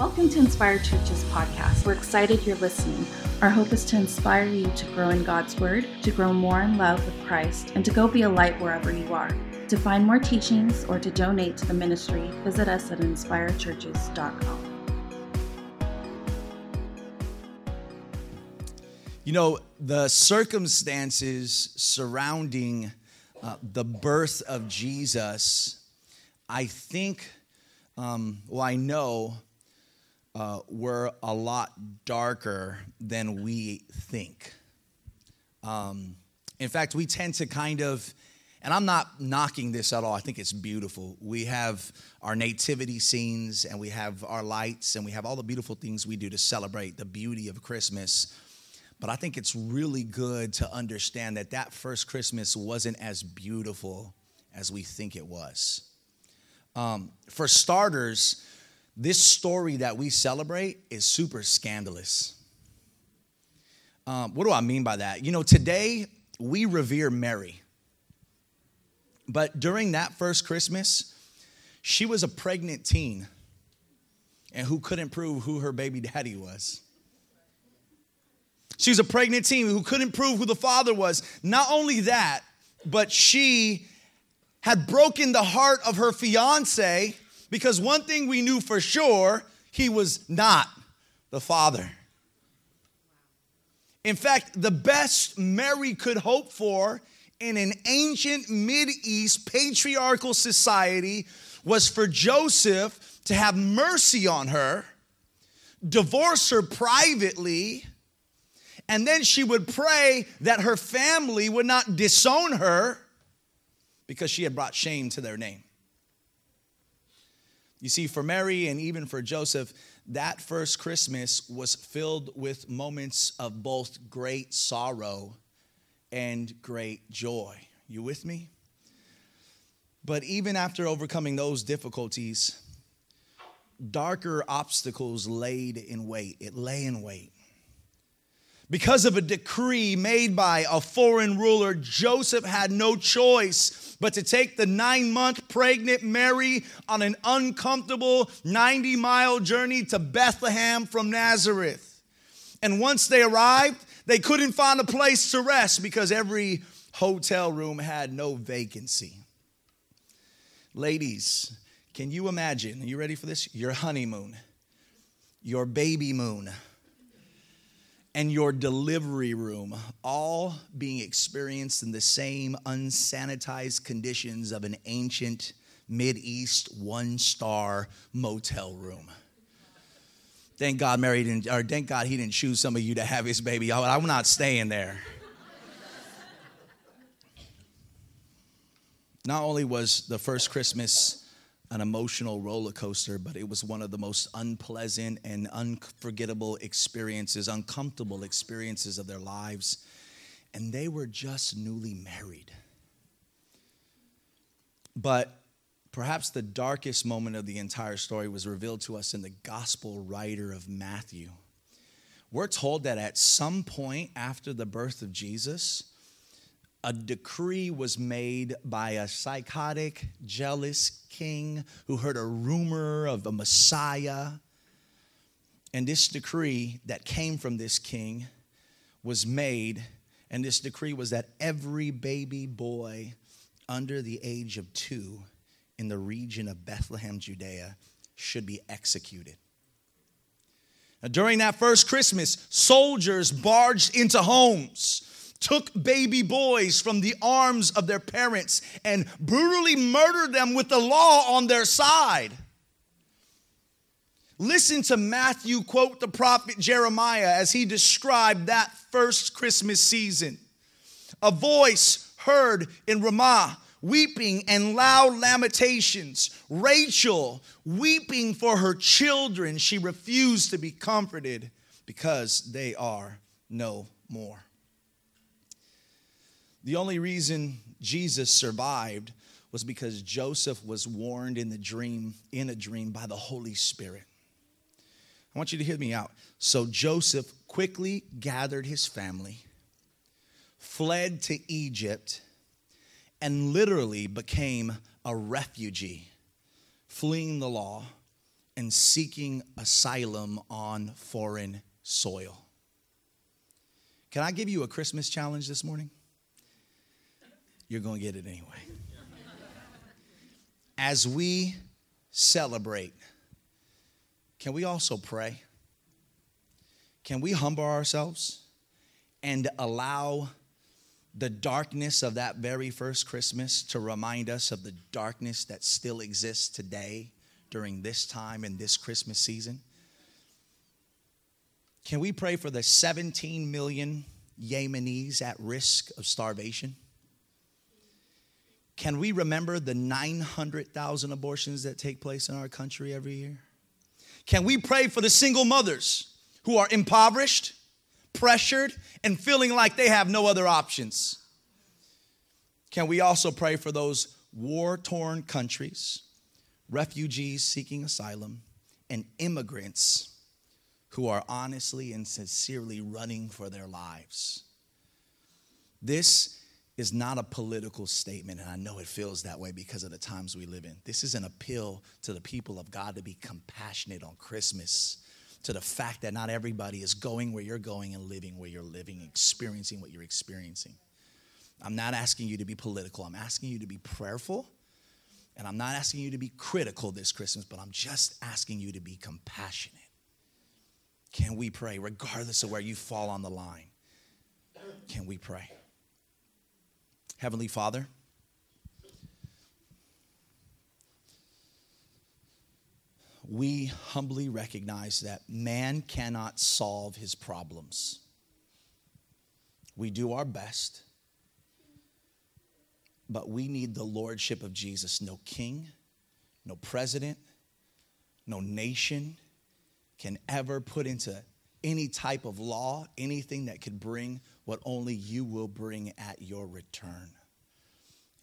Welcome to Inspire Church's podcast. We're excited you're listening. Our hope is to inspire you to grow in God's Word, to grow more in love with Christ, and to go be a light wherever you are. To find more teachings or to donate to the ministry, visit us at inspirechurches.com. You know, the circumstances surrounding uh, the birth of Jesus, I think, um, well, I know, uh, were a lot darker than we think. Um, in fact, we tend to kind of, and I'm not knocking this at all, I think it's beautiful. We have our nativity scenes and we have our lights and we have all the beautiful things we do to celebrate the beauty of Christmas. But I think it's really good to understand that that first Christmas wasn't as beautiful as we think it was. Um, for starters, this story that we celebrate is super scandalous. Um, what do I mean by that? You know, today we revere Mary. But during that first Christmas, she was a pregnant teen and who couldn't prove who her baby daddy was. She was a pregnant teen who couldn't prove who the father was. Not only that, but she had broken the heart of her fiance because one thing we knew for sure he was not the father. In fact, the best Mary could hope for in an ancient Mid-East patriarchal society was for Joseph to have mercy on her, divorce her privately, and then she would pray that her family would not disown her because she had brought shame to their name. You see, for Mary and even for Joseph, that first Christmas was filled with moments of both great sorrow and great joy. You with me? But even after overcoming those difficulties, darker obstacles laid in wait. It lay in wait. Because of a decree made by a foreign ruler, Joseph had no choice but to take the nine month pregnant Mary on an uncomfortable 90 mile journey to Bethlehem from Nazareth. And once they arrived, they couldn't find a place to rest because every hotel room had no vacancy. Ladies, can you imagine? Are you ready for this? Your honeymoon, your baby moon and your delivery room all being experienced in the same unsanitized conditions of an ancient Mid-East one-star motel room. Thank God Mary didn't, or thank God he didn't choose some of you to have his baby. I'm not staying there. Not only was the first Christmas an emotional roller coaster, but it was one of the most unpleasant and unforgettable experiences, uncomfortable experiences of their lives. And they were just newly married. But perhaps the darkest moment of the entire story was revealed to us in the gospel writer of Matthew. We're told that at some point after the birth of Jesus, a decree was made by a psychotic, jealous king who heard a rumor of a Messiah. And this decree that came from this king was made, and this decree was that every baby boy under the age of two in the region of Bethlehem, Judea, should be executed. Now, during that first Christmas, soldiers barged into homes took baby boys from the arms of their parents and brutally murdered them with the law on their side. Listen to Matthew quote the prophet Jeremiah as he described that first Christmas season. A voice heard in Ramah, weeping and loud lamentations. Rachel weeping for her children. She refused to be comforted because they are no more. The only reason Jesus survived was because Joseph was warned in the dream, in a dream by the Holy Spirit. I want you to hear me out. So Joseph quickly gathered his family, fled to Egypt, and literally became a refugee, fleeing the law and seeking asylum on foreign soil. Can I give you a Christmas challenge this morning? You're going to get it anyway. As we celebrate, can we also pray? Can we humble ourselves and allow the darkness of that very first Christmas to remind us of the darkness that still exists today during this time and this Christmas season? Can we pray for the 17 million Yemenis at risk of starvation? Can we remember the 900,000 abortions that take place in our country every year? Can we pray for the single mothers who are impoverished, pressured, and feeling like they have no other options? Can we also pray for those war torn countries, refugees seeking asylum, and immigrants who are honestly and sincerely running for their lives? This is not a political statement, and I know it feels that way because of the times we live in. This is an appeal to the people of God to be compassionate on Christmas, to the fact that not everybody is going where you're going and living where you're living, experiencing what you're experiencing. I'm not asking you to be political, I'm asking you to be prayerful, and I'm not asking you to be critical this Christmas, but I'm just asking you to be compassionate. Can we pray, regardless of where you fall on the line? Can we pray? Heavenly Father, we humbly recognize that man cannot solve his problems. We do our best, but we need the lordship of Jesus. No king, no president, no nation can ever put into any type of law anything that could bring what only you will bring at your return.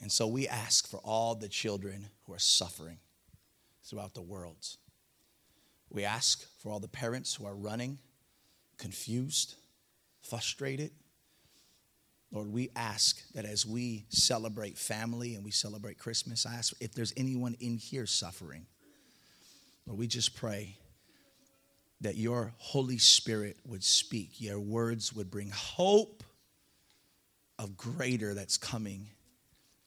And so we ask for all the children who are suffering throughout the world. We ask for all the parents who are running, confused, frustrated. Lord, we ask that as we celebrate family and we celebrate Christmas, I ask if there's anyone in here suffering. Lord, we just pray that your Holy Spirit would speak, your words would bring hope of greater that's coming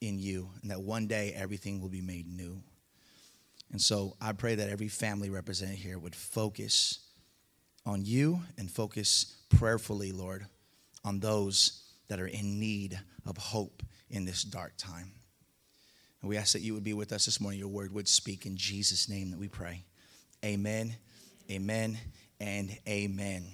in you, and that one day everything will be made new. And so I pray that every family represented here would focus on you and focus prayerfully, Lord, on those that are in need of hope in this dark time. And we ask that you would be with us this morning. Your word would speak in Jesus' name that we pray. Amen. Amen and amen.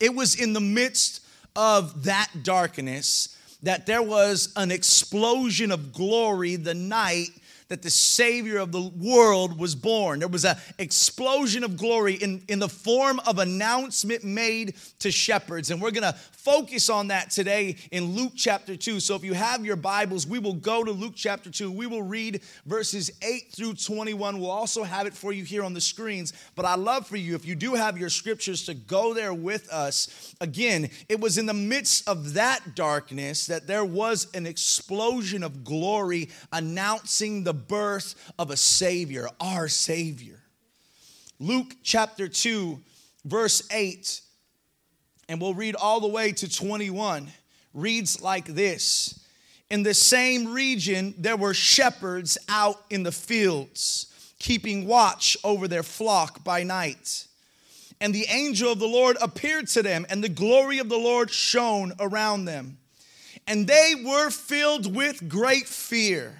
It was in the midst of that darkness that there was an explosion of glory the night that the Savior of the world was born. There was an explosion of glory in, in the form of announcement made to shepherds. And we're going to focus on that today in Luke chapter 2. So if you have your Bibles, we will go to Luke chapter 2. We will read verses 8 through 21. We'll also have it for you here on the screens. But I love for you, if you do have your scriptures, to go there with us. Again, it was in the midst of that darkness that there was an explosion of glory announcing the birth of a Savior, our Savior. Luke chapter 2, verse 8, and we'll read all the way to 21, reads like this In the same region, there were shepherds out in the fields, keeping watch over their flock by night. And the angel of the Lord appeared to them, and the glory of the Lord shone around them. And they were filled with great fear.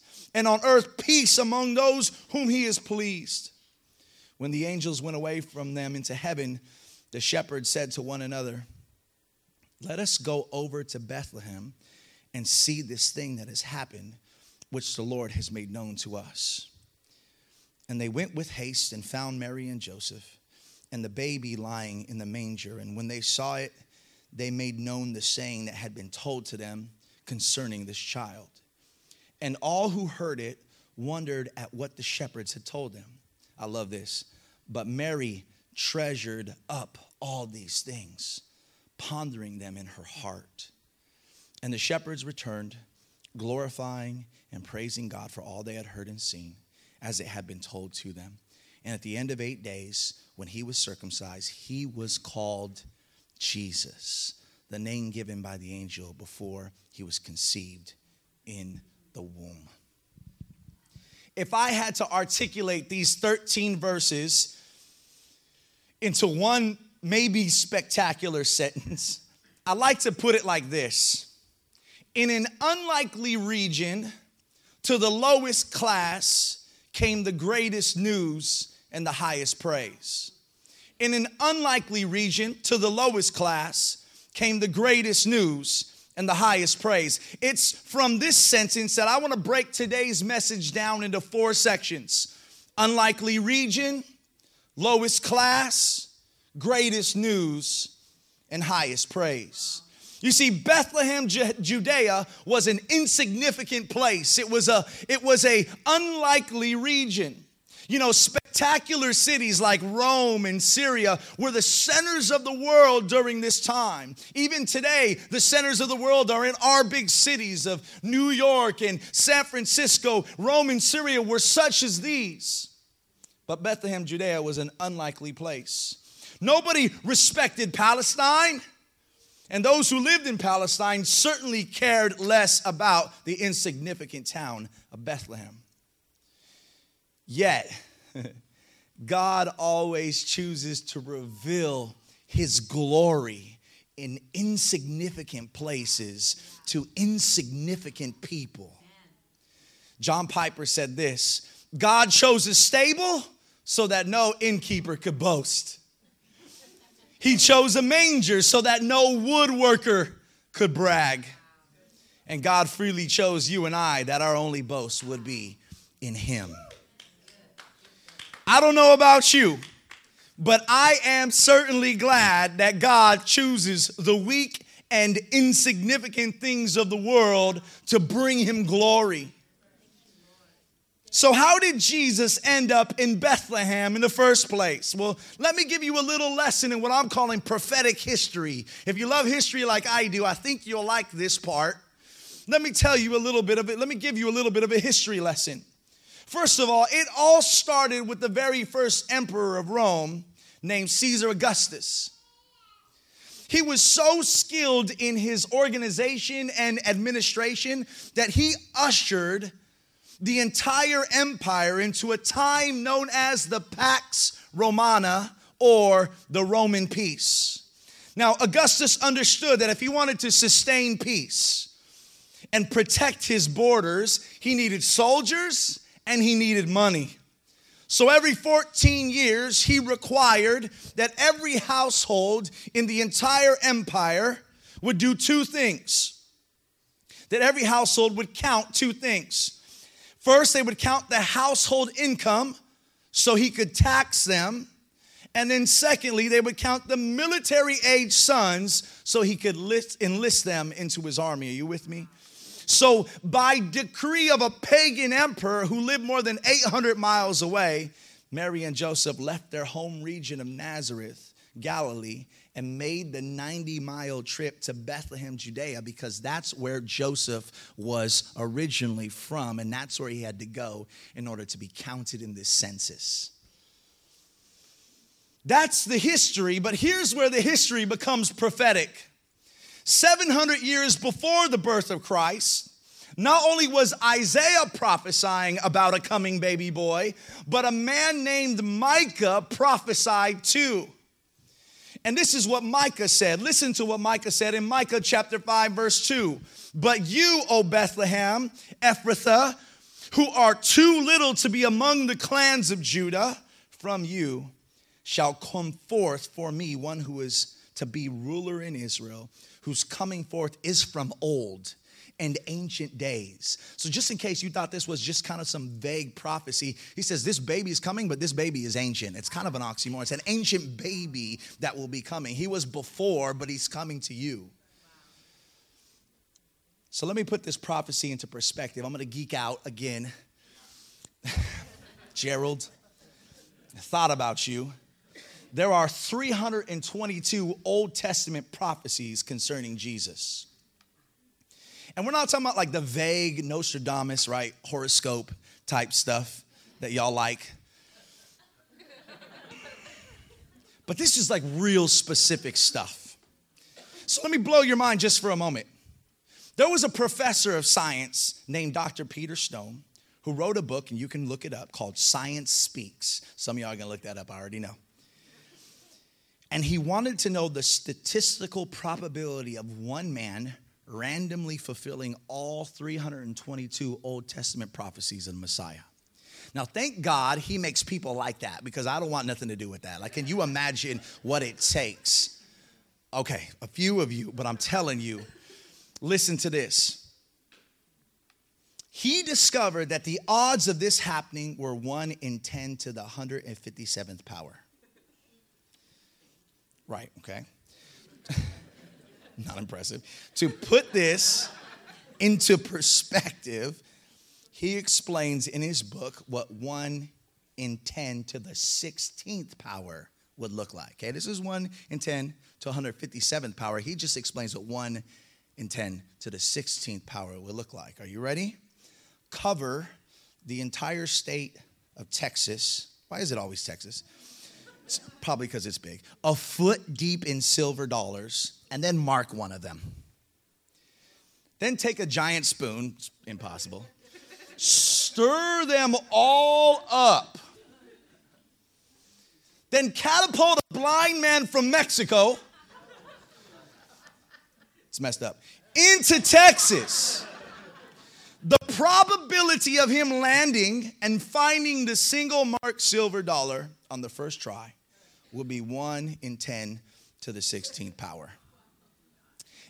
and on earth peace among those whom he is pleased. When the angels went away from them into heaven, the shepherds said to one another, Let us go over to Bethlehem and see this thing that has happened, which the Lord has made known to us. And they went with haste and found Mary and Joseph and the baby lying in the manger. And when they saw it, they made known the saying that had been told to them concerning this child. And all who heard it wondered at what the shepherds had told them. I love this. But Mary treasured up all these things, pondering them in her heart. And the shepherds returned, glorifying and praising God for all they had heard and seen, as it had been told to them. And at the end of eight days, when he was circumcised, he was called Jesus, the name given by the angel before he was conceived in the womb. If I had to articulate these 13 verses into one maybe spectacular sentence, I like to put it like this In an unlikely region, to the lowest class came the greatest news and the highest praise. In an unlikely region, to the lowest class came the greatest news and the highest praise. It's from this sentence that I want to break today's message down into four sections unlikely region, lowest class, greatest news, and highest praise. You see, Bethlehem, Judea was an insignificant place. It was a, it was a unlikely region. You know, spectacular cities like Rome and Syria were the centers of the world during this time. Even today, the centers of the world are in our big cities of New York and San Francisco. Rome and Syria were such as these. But Bethlehem, Judea was an unlikely place. Nobody respected Palestine. And those who lived in Palestine certainly cared less about the insignificant town of Bethlehem. Yet, God always chooses to reveal his glory in insignificant places to insignificant people. John Piper said this God chose a stable so that no innkeeper could boast. He chose a manger so that no woodworker could brag. And God freely chose you and I that our only boast would be in Him. I don't know about you, but I am certainly glad that God chooses the weak and insignificant things of the world to bring him glory. So, how did Jesus end up in Bethlehem in the first place? Well, let me give you a little lesson in what I'm calling prophetic history. If you love history like I do, I think you'll like this part. Let me tell you a little bit of it. Let me give you a little bit of a history lesson. First of all, it all started with the very first emperor of Rome named Caesar Augustus. He was so skilled in his organization and administration that he ushered the entire empire into a time known as the Pax Romana or the Roman peace. Now, Augustus understood that if he wanted to sustain peace and protect his borders, he needed soldiers and he needed money. So every 14 years, he required that every household in the entire empire would do two things. That every household would count two things. First, they would count the household income so he could tax them. And then, secondly, they would count the military age sons so he could list, enlist them into his army. Are you with me? So, by decree of a pagan emperor who lived more than 800 miles away, Mary and Joseph left their home region of Nazareth, Galilee, and made the 90 mile trip to Bethlehem, Judea, because that's where Joseph was originally from, and that's where he had to go in order to be counted in this census. That's the history, but here's where the history becomes prophetic. 700 years before the birth of Christ, not only was Isaiah prophesying about a coming baby boy, but a man named Micah prophesied too. And this is what Micah said. Listen to what Micah said in Micah chapter 5, verse 2. But you, O Bethlehem, Ephrathah, who are too little to be among the clans of Judah, from you shall come forth for me one who is to be ruler in Israel whose coming forth is from old, and ancient days. So, just in case you thought this was just kind of some vague prophecy, he says this baby is coming, but this baby is ancient. It's kind of an oxymoron. It's an ancient baby that will be coming. He was before, but he's coming to you. So, let me put this prophecy into perspective. I'm going to geek out again. Gerald, I thought about you there are 322 Old Testament prophecies concerning Jesus. And we're not talking about like the vague Nostradamus, right? Horoscope type stuff that y'all like. But this is like real specific stuff. So let me blow your mind just for a moment. There was a professor of science named Dr. Peter Stone who wrote a book, and you can look it up, called Science Speaks. Some of y'all are gonna look that up, I already know and he wanted to know the statistical probability of one man randomly fulfilling all 322 Old Testament prophecies of Messiah. Now, thank God he makes people like that because I don't want nothing to do with that. Like, can you imagine what it takes? Okay, a few of you, but I'm telling you, listen to this. He discovered that the odds of this happening were 1 in 10 to the 157th power. Right, okay. Not impressive. To put this into perspective, he explains in his book what 1 in 10 to the 16th power would look like. Okay, this is 1 in 10 to 157th power. He just explains what 1 in 10 to the 16th power would look like. Are you ready? Cover the entire state of Texas. Why is it always Texas? Probably because it's big. A foot deep in silver dollars, and then mark one of them. Then take a giant spoon, impossible, stir them all up. Then catapult a blind man from Mexico, it's messed up, into Texas. The probability of him landing and finding the single marked silver dollar on the first try will be 1 in 10 to the 16th power.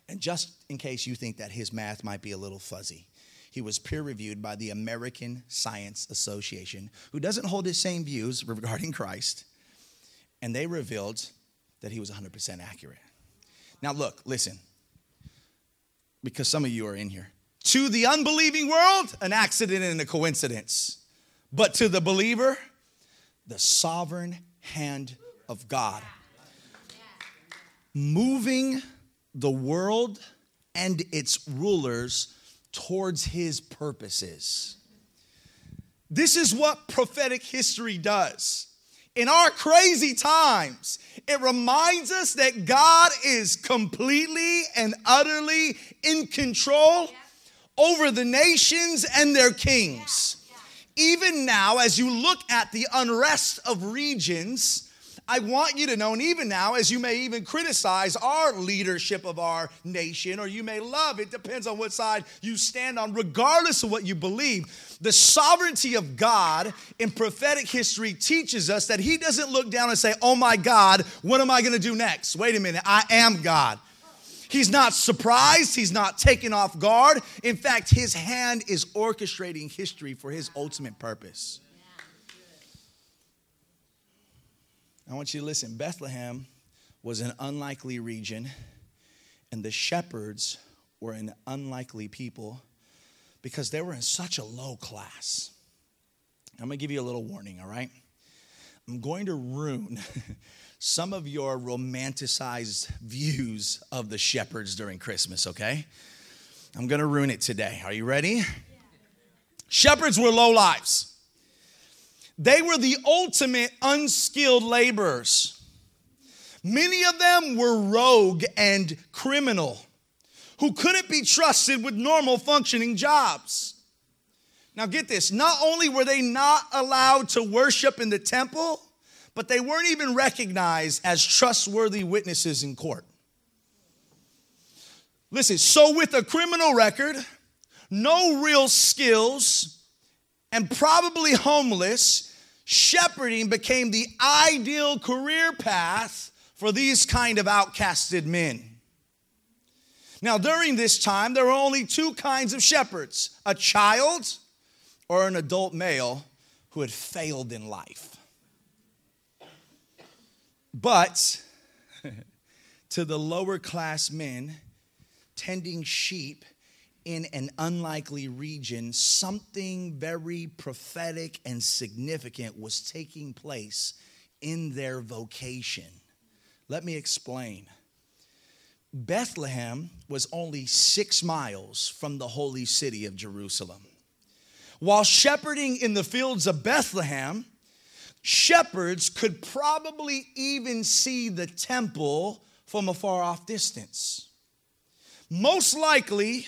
And just in case you think that his math might be a little fuzzy, he was peer reviewed by the American Science Association, who doesn't hold his same views regarding Christ, and they revealed that he was 100% accurate. Now, look, listen, because some of you are in here. To the unbelieving world, an accident and a coincidence. But to the believer, the sovereign hand of God. Moving the world and its rulers towards his purposes. This is what prophetic history does. In our crazy times, it reminds us that God is completely and utterly in control over the nations and their kings. Even now, as you look at the unrest of regions, I want you to know, and even now, as you may even criticize our leadership of our nation, or you may love, it depends on what side you stand on, regardless of what you believe. The sovereignty of God in prophetic history teaches us that He doesn't look down and say, Oh my God, what am I gonna do next? Wait a minute, I am God. He's not surprised. He's not taken off guard. In fact, his hand is orchestrating history for his ultimate purpose. I want you to listen. Bethlehem was an unlikely region, and the shepherds were an unlikely people because they were in such a low class. I'm gonna give you a little warning, all right? I'm going to ruin some of your romanticized views of the shepherds during Christmas, okay? I'm gonna ruin it today. Are you ready? Yeah. Shepherds were low lives. They were the ultimate unskilled laborers. Many of them were rogue and criminal who couldn't be trusted with normal functioning jobs. Now, get this not only were they not allowed to worship in the temple, but they weren't even recognized as trustworthy witnesses in court. Listen, so with a criminal record, no real skills, and probably homeless, shepherding became the ideal career path for these kind of outcasted men. Now, during this time, there were only two kinds of shepherds a child or an adult male who had failed in life. But to the lower class men tending sheep in an unlikely region, something very prophetic and significant was taking place in their vocation. Let me explain. Bethlehem was only six miles from the holy city of Jerusalem. While shepherding in the fields of Bethlehem, shepherds could probably even see the temple from a far off distance. Most likely,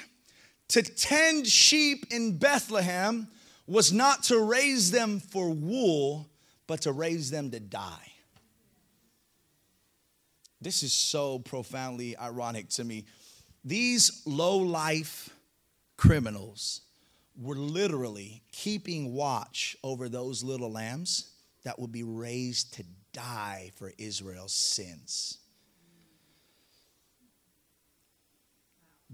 to tend sheep in Bethlehem was not to raise them for wool, but to raise them to die. This is so profoundly ironic to me. These low life criminals were literally keeping watch over those little lambs that would be raised to die for Israel's sins.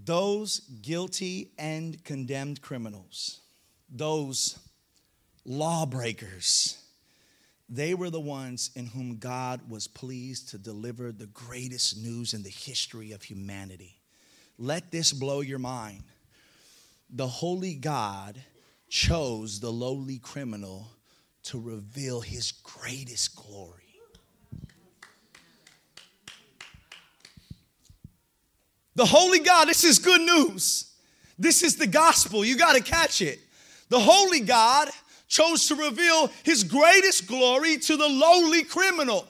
Those guilty and condemned criminals, those lawbreakers, they were the ones in whom God was pleased to deliver the greatest news in the history of humanity. Let this blow your mind. The holy God chose the lowly criminal to reveal his greatest glory. The holy God, this is good news. This is the gospel. You got to catch it. The holy God chose to reveal his greatest glory to the lowly criminal.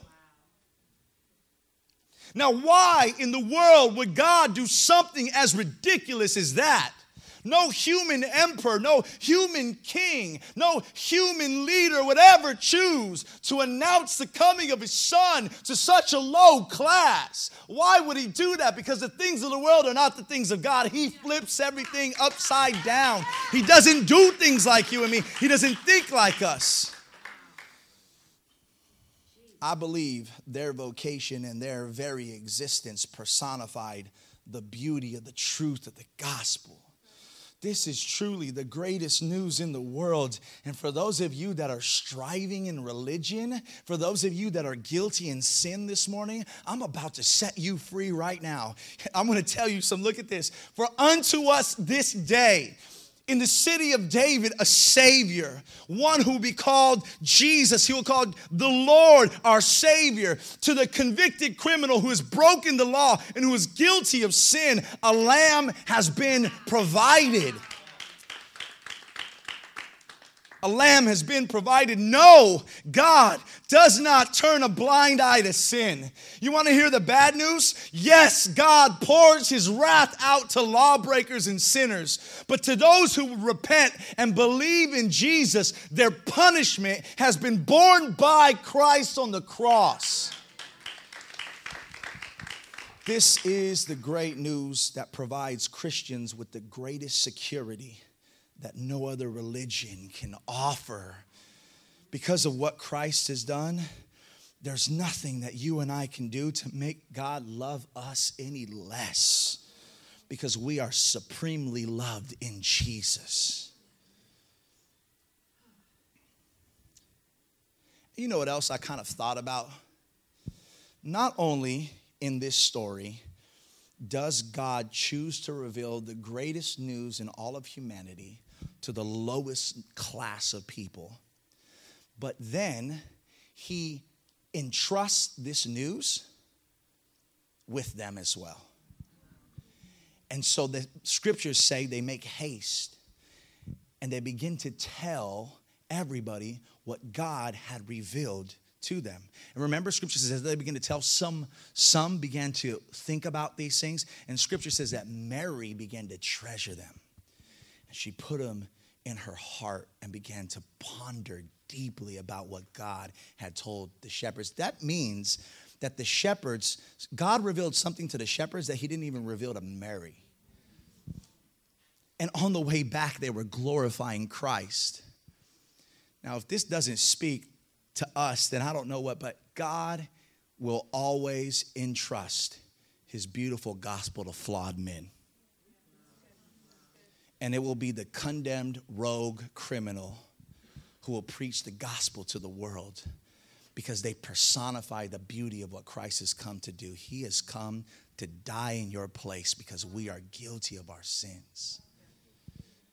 Now, why in the world would God do something as ridiculous as that? No human emperor, no human king, no human leader would ever choose to announce the coming of his son to such a low class. Why would he do that? Because the things of the world are not the things of God. He flips everything upside down. He doesn't do things like you and me, he doesn't think like us. I believe their vocation and their very existence personified the beauty of the truth of the gospel. This is truly the greatest news in the world. And for those of you that are striving in religion, for those of you that are guilty in sin this morning, I'm about to set you free right now. I'm going to tell you some. Look at this. For unto us this day, in the city of David a Savior, one who will be called Jesus. He will call the Lord our Savior. To the convicted criminal who has broken the law and who is guilty of sin, a lamb has been provided a lamb has been provided. No, God does not turn a blind eye to sin. You want to hear the bad news? Yes, God pours his wrath out to lawbreakers and sinners. But to those who repent and believe in Jesus, their punishment has been borne by Christ on the cross. This is the great news that provides Christians with the greatest security that no other religion can offer. Because of what Christ has done, there's nothing that you and I can do to make God love us any less because we are supremely loved in Jesus. You know what else I kind of thought about? Not only in this story does God choose to reveal the greatest news in all of humanity to the lowest class of people. But then he entrusts this news with them as well. And so the scriptures say they make haste and they begin to tell everybody what God had revealed to them. And remember, scripture says they begin to tell some, some began to think about these things, and scripture says that Mary began to treasure them. And she put them in her heart and began to ponder deeply about what God had told the shepherds. That means that the shepherds, God revealed something to the shepherds that he didn't even reveal to Mary. And on the way back, they were glorifying Christ. Now, if this doesn't speak to us, then I don't know what, but God will always entrust his beautiful gospel to flawed men. And it will be the condemned rogue criminal who will preach the gospel to the world because they personify the beauty of what Christ has come to do. He has come to die in your place because we are guilty of our sins.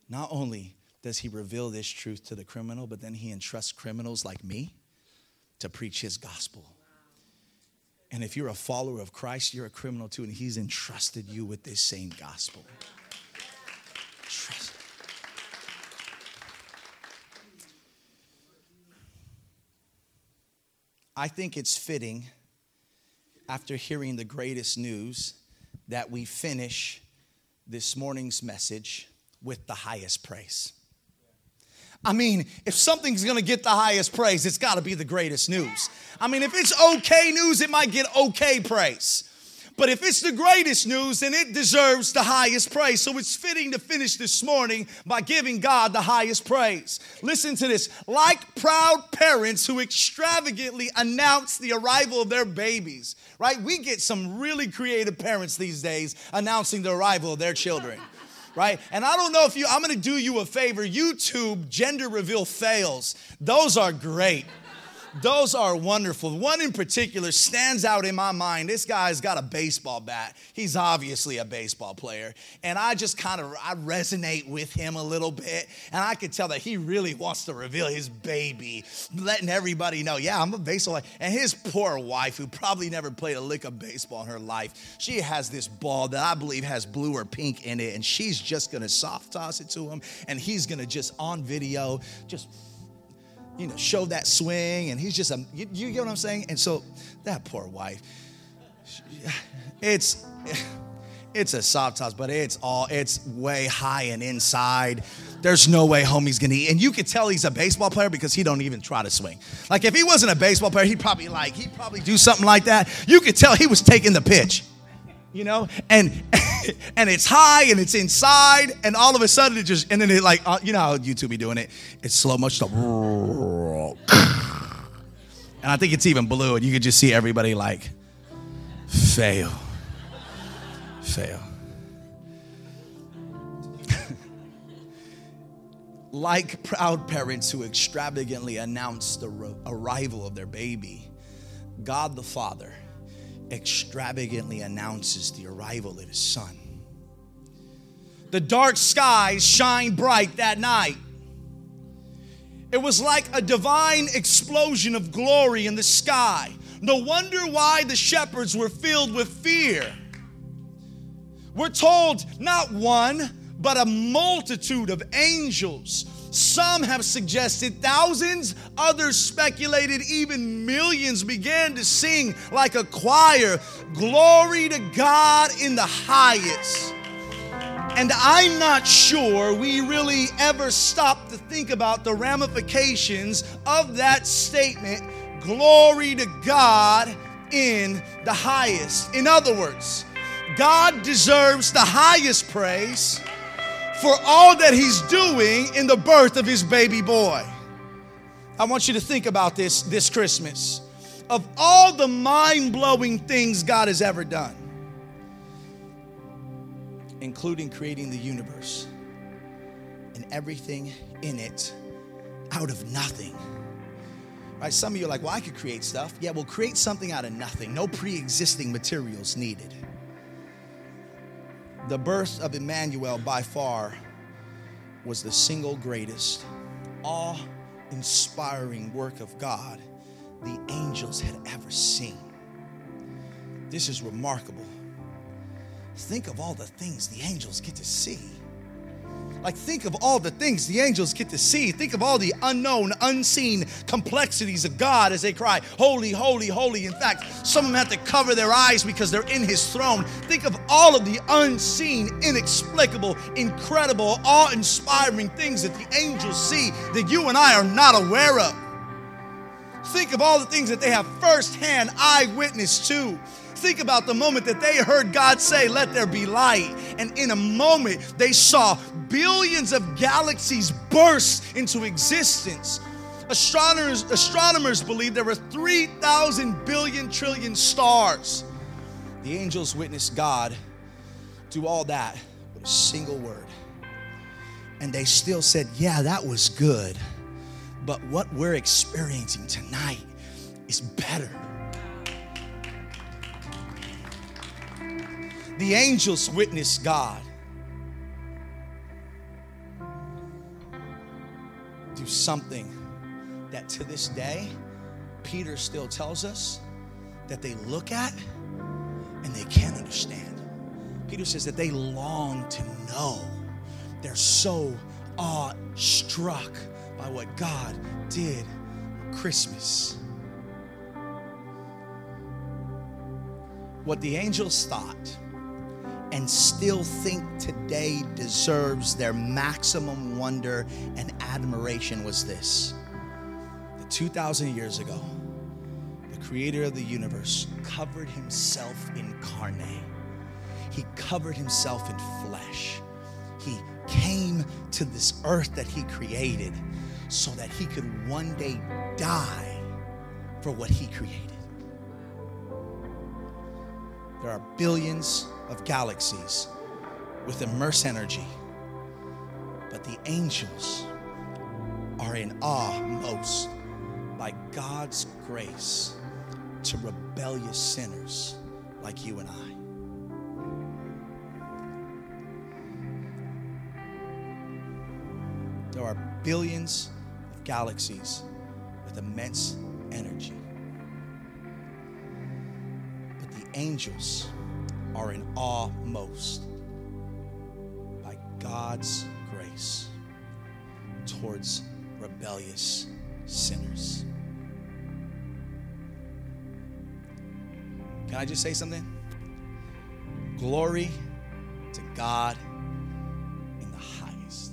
Not only does he reveal this truth to the criminal, but then he entrusts criminals like me to preach his gospel. And if you're a follower of Christ, you're a criminal too, and he's entrusted you with this same gospel. I think it's fitting after hearing the greatest news that we finish this morning's message with the highest praise. I mean, if something's gonna get the highest praise, it's gotta be the greatest news. I mean, if it's okay news, it might get okay praise. But if it's the greatest news, then it deserves the highest praise. So it's fitting to finish this morning by giving God the highest praise. Listen to this. Like proud parents who extravagantly announce the arrival of their babies, right? We get some really creative parents these days announcing the arrival of their children right? And I don't know if you, I'm gonna do you a favor. YouTube gender reveal fails. Those are great. Those are wonderful. One in particular stands out in my mind. This guy's got a baseball bat. He's obviously a baseball player. And I just kind of I resonate with him a little bit. And I could tell that he really wants to reveal his baby, letting everybody know, yeah, I'm a baseball. And his poor wife, who probably never played a lick of baseball in her life, she has this ball that I believe has blue or pink in it. And she's just gonna soft toss it to him. And he's gonna just on video, just you know, show that swing, and he's just a, you, you get what I'm saying? And so that poor wife, it's, it's a soft toss, but it's all, it's way high and inside. There's no way homie's gonna eat. And you could tell he's a baseball player because he don't even try to swing. Like if he wasn't a baseball player, he'd probably like, he'd probably do something like that. You could tell he was taking the pitch you know and and it's high and it's inside and all of a sudden it just and then it like uh, you know how youtube be doing it? It's slow motion and i think it's even blue and you can just see everybody like fail. Fail. Like proud parents who extravagantly announce the arrival of their baby god the father extravagantly announces the arrival of his son. The dark skies shine bright that night. It was like a divine explosion of glory in the sky. No wonder why the shepherds were filled with fear. We're told not one, but a multitude of angels some have suggested thousands, others speculated even millions began to sing like a choir Glory to God in the highest. And I'm not sure we really ever stop to think about the ramifications of that statement Glory to God in the highest. In other words, God deserves the highest praise for all that he's doing in the birth of his baby boy. I want you to think about this this Christmas. Of all the mind blowing things God has ever done, including creating the universe and everything in it out of nothing. Right? Some of you are like, well, I could create stuff. Yeah, we'll create something out of nothing. No pre existing materials needed the birth of Emmanuel by far was the single greatest, awe inspiring work of God the angels had ever seen. This is remarkable. Think of all the things the angels get to see. Like, think of all the things the angels get to see. Think of all the unknown, unseen complexities of God as they cry, Holy, holy, holy. In fact, some of them have to cover their eyes because they're in His throne. Think of all of the unseen, inexplicable, incredible, awe inspiring things that the angels see that you and I are not aware of. Think of all the things that they have firsthand eyewitness to. Think about the moment that they heard God say, Let there be light. And in a moment, they saw billions of galaxies burst into existence. Astronomers, astronomers believe there were 3,000 billion trillion stars. The angels witnessed God do all that with a single word. and they still said, Yeah, that was good. But what we're experiencing tonight is better. The angels witnessed God do something that to this day, Peter still tells us that they look at and they can't understand. Peter says that they long to know. They're so awe-struck by what God did Christmas. What the angels thought and still think today deserves their maximum wonder and admiration was this. That 2,000 years ago, the creator of the universe covered himself in carne. He covered himself in flesh. He came to this earth that he created so that he could one day die for what he created. There are billions of galaxies with immense energy, but the angels are in awe most by God's grace to rebellious sinners like you and I. There are billions of galaxies with immense energy. Angels are in awe most by God's grace towards rebellious sinners. Can I just say something? Glory to God in the highest.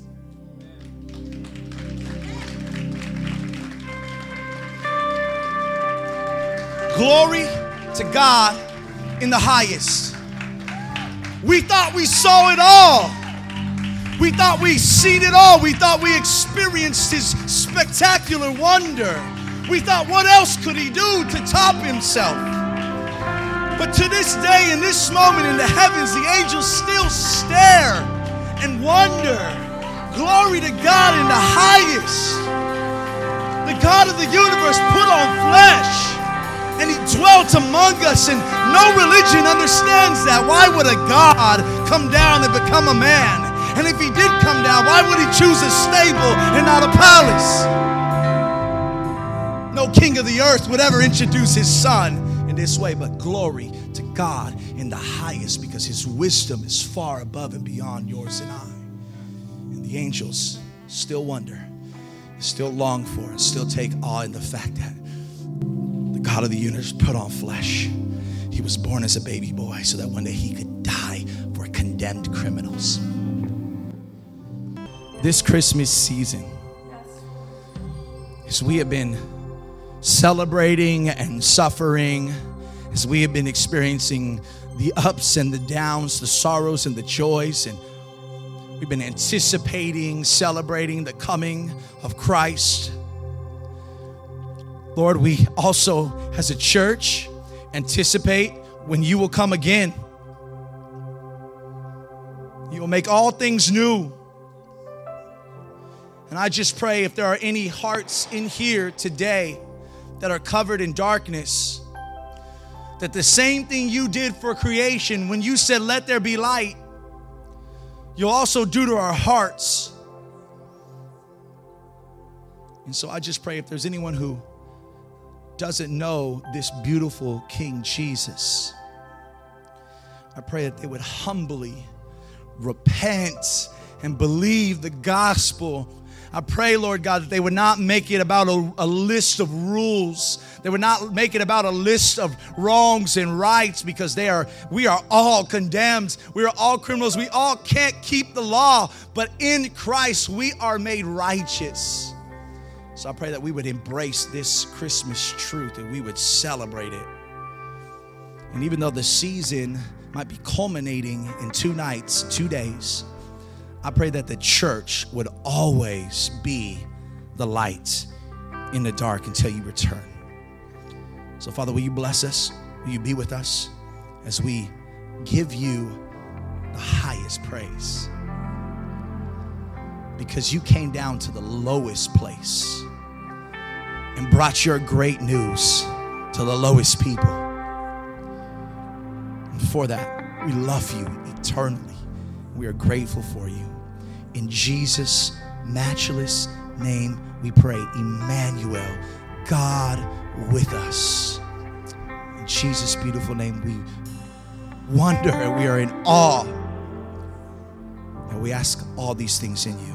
Glory to God in the highest. We thought we saw it all. We thought we seen it all. We thought we experienced his spectacular wonder. We thought, what else could he do to top himself? But to this day, in this moment in the heavens, the angels still stare and wonder. Glory to God in the highest. The God of the universe put on flesh and he dwelt among us, and no religion understands that. Why would a God come down and become a man? And if he did come down, why would he choose a stable and not a palace? No king of the earth would ever introduce his son in this way, but glory to God in the highest because his wisdom is far above and beyond yours and I. And the angels still wonder, still long for, and still take awe in the fact that God of the universe put on flesh. He was born as a baby boy so that one day he could die for condemned criminals. This Christmas season, as we have been celebrating and suffering, as we have been experiencing the ups and the downs, the sorrows and the joys, and we've been anticipating, celebrating the coming of Christ. Lord, we also, as a church, anticipate when you will come again. You will make all things new. And I just pray if there are any hearts in here today that are covered in darkness, that the same thing you did for creation when you said, Let there be light, you'll also do to our hearts. And so I just pray if there's anyone who doesn't know this beautiful King Jesus, I pray that they would humbly repent and believe the gospel. I pray, Lord God, that they would not make it about a, a, list of rules. They would not make it about a list of wrongs and rights because they are we are all condemned. We are all criminals. We all can't keep the law, but in Christ we are made righteous. So I pray that we would embrace this Christmas truth and we would celebrate it. And even though the season might be culminating in two nights, two days, I pray that the church would always be the light in the dark until you return. So, Father, will you bless us? Will you be with us as we give you the highest praise? Because you came down to the lowest place and brought your great news to the lowest people. And for that, we love you eternally. We are grateful for you. In Jesus' matchless name, we pray, Emmanuel, God with us. In Jesus' beautiful name, we wonder and we are in awe. And we ask all these things in you.